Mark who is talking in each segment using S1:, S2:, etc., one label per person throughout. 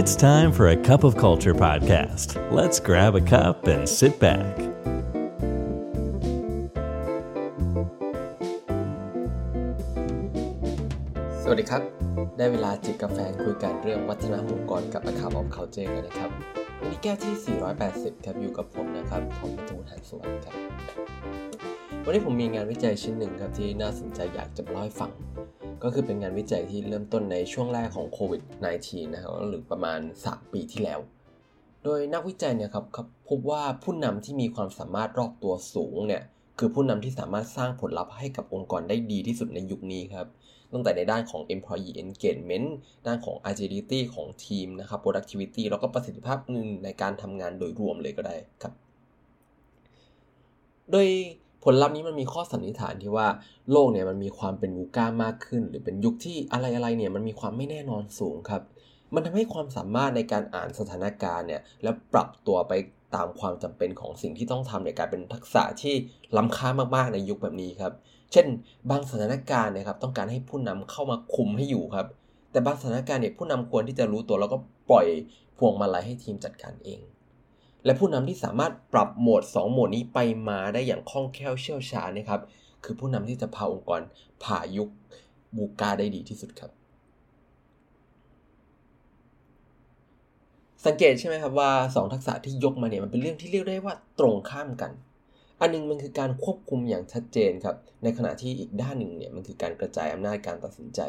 S1: It's time for a cup of culture podcast. Let's grab a cup and sit back.
S2: สวัสดีครับ ได้เวลาจิบกาแฟคุยกันเรื่องวัฒนธรรมองค์กรกับ A Cup of Culture กันนะครับ วันนี้แก้วที่ 480 ครับอยู่กับผมนะครับ ผมประตูหันสวัสดิ์ครับ วันนี้ผมมีงานวิจัยชิ้นหนึ่งครับที่น่าสนใจอยากจะเล่าให้ฟัง ก็คือเป็นงานวิจัยที่เริ่มต้นในช่วงแรกของโควิด -19 นะครับหรือประมาณ 3 ปีที่แล้ว โดยนักวิจัยเนี่ยครับพบว่าผู้นำที่มีความสามารถรอบตัวสูงเนี่ยคือผู้นำที่สามารถสร้างผลลัพธ์ให้กับองค์กรได้ดีที่สุดในยุคนี้ครับตั้งแต่ในด้านของ employee engagement ด้านของ agility ของทีมนะครับ productivity แล้วก็ประสิทธิภาพในการทำงานโดยรวมเลยก็ได้ครับ โดย ผลลัพธ์นี้มันมีข้อสันนิษฐานที่ว่าโลกเนี่ยมันมีความเป็นวูก้ามากขึ้น หรือเป็นยุคที่อะไรๆเนี่ยมันมีความไม่แน่นอนสูงครับ มันทำให้ความสามารถในการอ่านสถานการณ์เนี่ยแล้วปรับตัวไปตามความจำเป็นของสิ่งที่ต้องทำเนี่ยกลายเป็นทักษะที่ล้ำค่ามากๆในยุคแบบนี้ครับ เช่น บางสถานการณ์นะครับต้องการให้ผู้นำเข้ามาคุมให้อยู่ครับ แต่บางสถานการณ์เนี่ยผู้นำควรที่จะรู้ตัวแล้วก็ปล่อยพวงมาลัยให้ทีมจัดการเอง และผู้นำที่สามารถปรับโหมด 2 โหมดนี้ไปมาได้อย่างคล่องแคล่วเชี่ยวชาญนะครับ คือผู้นำที่จะพาองค์กรผ่ายุคบูกาได้ดีที่สุดครับ สังเกตใช่ไหมครับว่า 2 ทักษะที่ยกมาเนี่ยมันเป็นเรื่องที่เรียกได้ว่าตรงข้ามกัน อันนึงมันคือการควบคุมอย่างชัดเจนครับ ในขณะที่อีกด้านหนึ่งเนี่ยมันคือการกระจายอำนาจการตัดสินใจ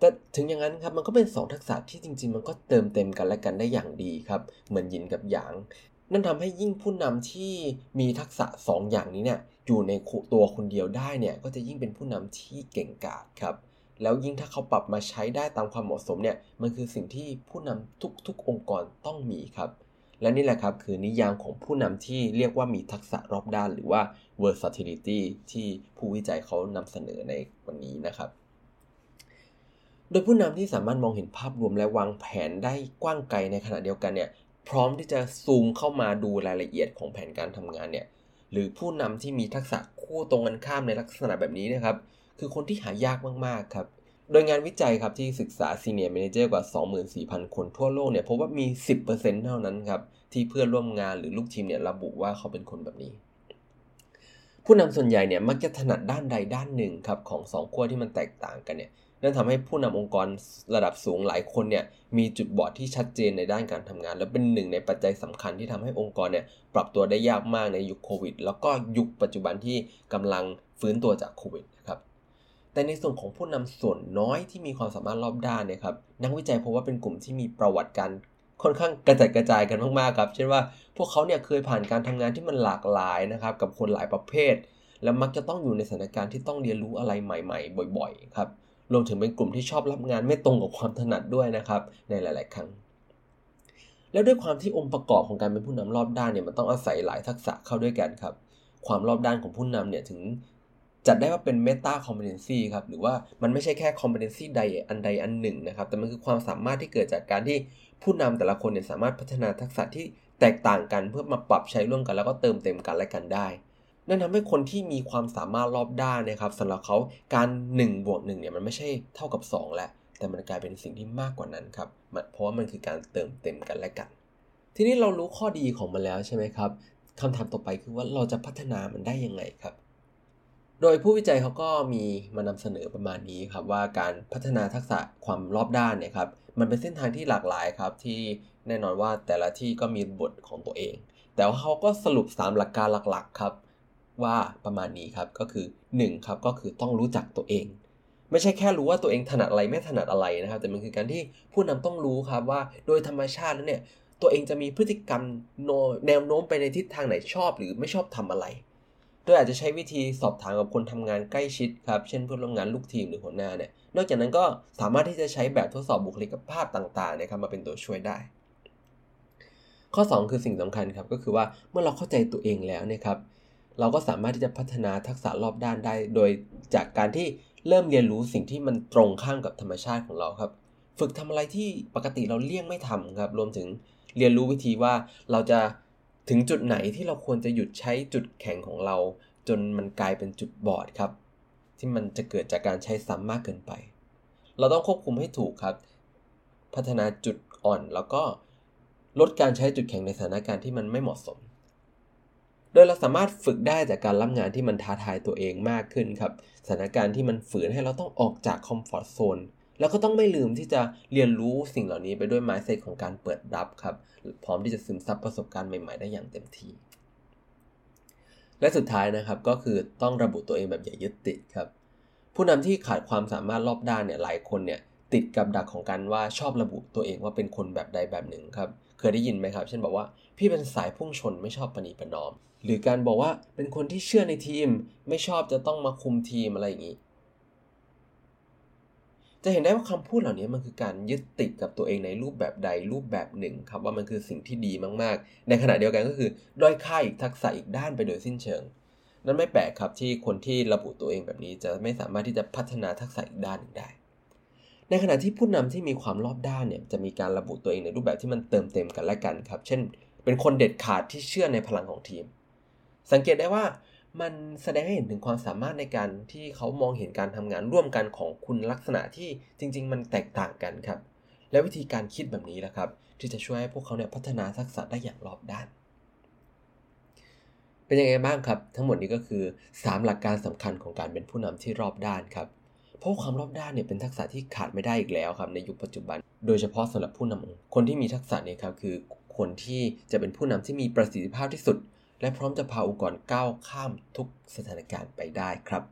S2: แต่ถึงอย่างนั้นครับมันก็เป็น 2 ทักษะที่จริง ๆ มันก็เติมเต็มกันและกันได้อย่างดีครับ เหมือนยินกับหยาง นั่นทำให้ยิ่งผู้นำที่มีทักษะ 2 อย่างนี้เนี่ยอยู่ในตัวคนเดียวได้เนี่ยก็จะยิ่งเป็นผู้นำที่เก่งกาจครับแล้วยิ่งถ้าเขาปรับมาใช้ได้ตามความเหมาะสมเนี่ยมันคือสิ่งที่ผู้นำทุกๆองค์กรต้องมีครับ และนี่แหละครับคือนิยามของผู้นำที่เรียกว่ามีทักษะรอบด้าน หรือว่า versatility ที่ผู้วิจัยเขานำเสนอในวันนี้นะครับ โดยผู้นำที่สามารถมองเห็นภาพรวมและวางแผนได้กว้างไกลในขณะเดียวกันเนี่ยพร้อมที่จะซูมเข้ามาดูรายละเอียดของแผนการทำงานเนี่ยหรือผู้นำที่มีทักษะคู่ตรงกันข้ามในลักษณะแบบนี้นะครับคือคนที่หายากมากๆครับโดยงานวิจัยครับที่ศึกษา Senior Manager กว่า 24,000 คนทั่วโลกเนี่ยพบว่ามี 10%เท่านั้นครับที่เพื่อนร่วมงานหรือลูกทีมเนี่ยระบุว่าเขาเป็นคนแบบนี้ ผู้นำส่วนใหญ่เนี่ยมักจะถนัดด้านใดด้านหนึ่งครับของสองขั้วที่มันแตกต่างกันเนี่ย นั่นทำให้ผู้นำองค์กรระดับสูงหลายคนเนี่ยมีจุดบอดที่ชัดเจนในด้านการทำงาน และเป็นหนึ่งในปัจจัยสำคัญที่ทำให้องค์กรเนี่ยปรับตัวได้ยากมากในยุคโควิด แล้วก็ยุคปัจจุบันที่กำลังฟื้นตัวจากโควิดนะครับแต่ในส่วนของผู้นำส่วนน้อยที่มีความสามารถรอบด้านเนี่ยครับนักวิจัยพบว่าเป็นกลุ่มที่มีประวัติการค่อนข้างกระจัดกระจายกันมากๆครับเช่นว่าพวกเขาเนี่ยเคยผ่านการทำงานที่มันหลากหลายนะครับกับคนหลายประเภท และมักจะต้องอยู่ในสถานการณ์ที่ต้องเรียนรู้อะไรใหม่ ๆ บ่อย ๆ ครับ รวมถึงเป็นกลุ่มที่ชอบรับงานไม่ตรงกับความถนัดด้วยนะครับในหลาย ๆ ครั้ง แล้วด้วยความที่องค์ประกอบของการเป็นผู้นำรอบด้านเนี่ยมันต้องอาศัยหลายทักษะเข้าด้วยกันครับ ความรอบด้านของผู้นำเนี่ยถึงจัดได้ว่าเป็นเมตาคอมเพ e นซีครับ หรือว่ามันไม่ใช่แค่คอมเพ e นซีใดอันใดอันหนึ่งนะครับ แต่มันคือความสามารถที่เกิดจากการที่ผู้นำแต่ละคนเนี่ยสามารถพัฒนาทักษะที่แตกต่างกันเพื่อมาปรับใช้ร่วมกันแล้วก็เติมเต็มกันและกันได้ นั่นทำให้คนที่มีความสามารถรอบด้านนะครับสำหรับเขาการ1บวก1เนี่ยมันไม่ใช่เท่ากับ 2 แล้ว แต่มันกลายเป็นสิ่งที่มากกว่านั้นครับเพราะว่ามันคือการเติมเต็มกันและกัน ทีนี้เรารู้ข้อดีของมันแล้วใช่ไหมครับคำถามต่อไปคือว่าเราจะพัฒนามันได้ยังไงครับ โดยผู้วิจัยเขาก็มีมานำเสนอประมาณนี้ครับว่าการพัฒนาทักษะความรอบด้านเนี่ยครับมันเป็นเส้นทางที่หลากหลายครับที่แน่นอนว่าแต่ละที่ก็มีบทของตัวเอง แต่ว่าเขาก็สรุป 3 หลักการหลักๆครับ ว่าประมาณนี้ครับก็คือ1ครับก็คือต้องรู้จักตัวเอง ไม่ใช่แค่รู้ว่าตัวเองถนัดอะไรไม่ถนัดอะไรนะครับ แต่มันคือการที่ผู้นำต้องรู้ครับว่าโดยธรรมชาติแล้วเนี่ยตัวเองจะมีพฤติกรรมแนวโน้มไปในทิศทางไหนชอบ หรือไม่ชอบทำอะไร โดยอาจจะใช้วิธีสอบถามกับคนทำงานใกล้ชิดครับ เช่นเพื่อนร่วมงานลูกทีมหรือหัวหน้าเนี่ย นอกจากนั้นก็สามารถที่จะใช้แบบทดสอบบุคลิกภาพต่างๆนะครับมาเป็นตัวช่วยได้ ข้อ 2 คือสิ่งสำคัญครับก็คือว่าเมื่อเราเข้าใจตัวเองแล้วเนี่ยครับ เราก็สามารถที่จะพัฒนาทักษะรอบด้านได้ โดยจากการที่เริ่มเรียนรู้สิ่งที่มันตรงข้ามกับธรรมชาติของเราครับ ฝึกทำอะไรที่ปกติเราเลี่ยงไม่ทำครับ รวมถึงเรียนรู้วิธีว่าเราจะถึงจุดไหนที่เราควรจะหยุดใช้จุดแข็งของเรา จนมันกลายเป็นจุดบอดครับ ที่มันจะเกิดจากการใช้ซ้ำมากเกินไป เราต้องควบคุมให้ถูกครับ พัฒนาจุดอ่อนแล้วก็ลดการใช้จุดแข็งในสถานการณ์ที่มันไม่เหมาะสม โดยเราสามารถฝึกได้จากการรับงานที่มันท้าทายตัวเองมากขึ้นครับสถานการณ์ที่มันฝืนให้เราต้องออกจากคอมฟอร์ทโซนแล้วก็ต้องไม่ลืมที่จะเรียนรู้สิ่งเหล่านี้ไปด้วยไมซ์เซตของการเปิดรับครับ พร้อมที่จะซึมซับประสบการณ์ใหม่ๆ ได้อย่างเต็มที่ และสุดท้ายนะครับก็คือต้องระบุตัวเองแบบอย่ายึดติดครับ ผู้นำที่ขาดความสามารถรอบด้านเนี่ยหลายคนเนี่ยติดกับดักของการว่าชอบระบุตัวเองว่าเป็นคนแบบใดแบบหนึ่งครับ เคยได้ยินไหมครับ เช่นบอกว่า พี่เป็นสายพุ่งชนไม่ชอบปณีประนอม หรือการบอกว่าเป็นคนที่เชื่อในทีม ไม่ชอบจะต้องมาคุมทีมอะไรอย่างนี้ จะเห็นได้ว่าคำพูดเหล่านี้มันคือการยึดติดกับตัวเองในรูปแบบใดรูปแบบหนึ่งครับว่ามันคือสิ่งที่ดีมากๆ ในขณะเดียวกันก็คือด้อยค่าอีกทักษะอีกด้านไปโดยสิ้นเชิง นั่นไม่แปลกครับที่คนที่ระบุตัวเองแบบนี้จะไม่สามารถที่จะพัฒนาทักษะอีกด้านหนึ่งได้ ในขณะที่ผู้นำที่มีความรอบด้านเนี่ยจะมีการระบุตัวเองในรูปแบบที่มันเติมเต็มกันและกันครับ เช่น เป็นคนเด็ดขาดที่เชื่อในพลังของทีม สังเกตได้ว่ามันแสดงให้เห็นถึงความสามารถในการที่เขามองเห็นการทำงานร่วมกันของคุณลักษณะที่จริง ๆ มันแตกต่างกันครับ และวิธีการคิดแบบนี้แหละครับ ที่จะช่วยให้พวกเขาเนี่ยพัฒนาทักษะได้อย่างรอบด้าน เป็นยังไงบ้างครับ ทั้งหมดนี้ก็คือ 3 หลักการสำคัญของการเป็นผู้นำที่รอบด้านครับ เพราะความรอบด้านเนี่ยเป็นทักษะที่ขาดไม่ได้อีกแล้วครับในยุคปัจจุบัน โดยเฉพาะสำหรับผู้นำคนที่มีทักษะเนี่ยครับคือคนที่จะเป็นผู้นำที่มีประสิทธิภาพที่สุด และพร้อมจะพาองค์กรก้าวข้ามทุกสถานการณ์ไปได้ครับ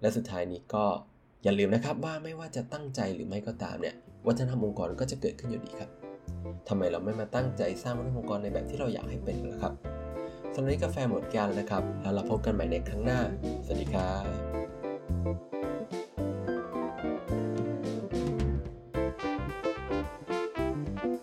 S2: และสุดท้ายนี้ก็อย่าลืมนะครับว่าไม่ว่าจะตั้งใจหรือไม่ก็ตามเนี่ยวัฒนธรรมองค์กรก็จะเกิดขึ้นอยู่ดีครับทำไมเราไม่มาตั้งใจสร้างวัฒนธรรมองค์กรในแบบที่เราอยากให้เป็นล่ะครับสำหรับนี้กาแฟหมดกันนะครับ แล้วเราพบกันใหม่ในครั้งหน้า สวัสดีครับ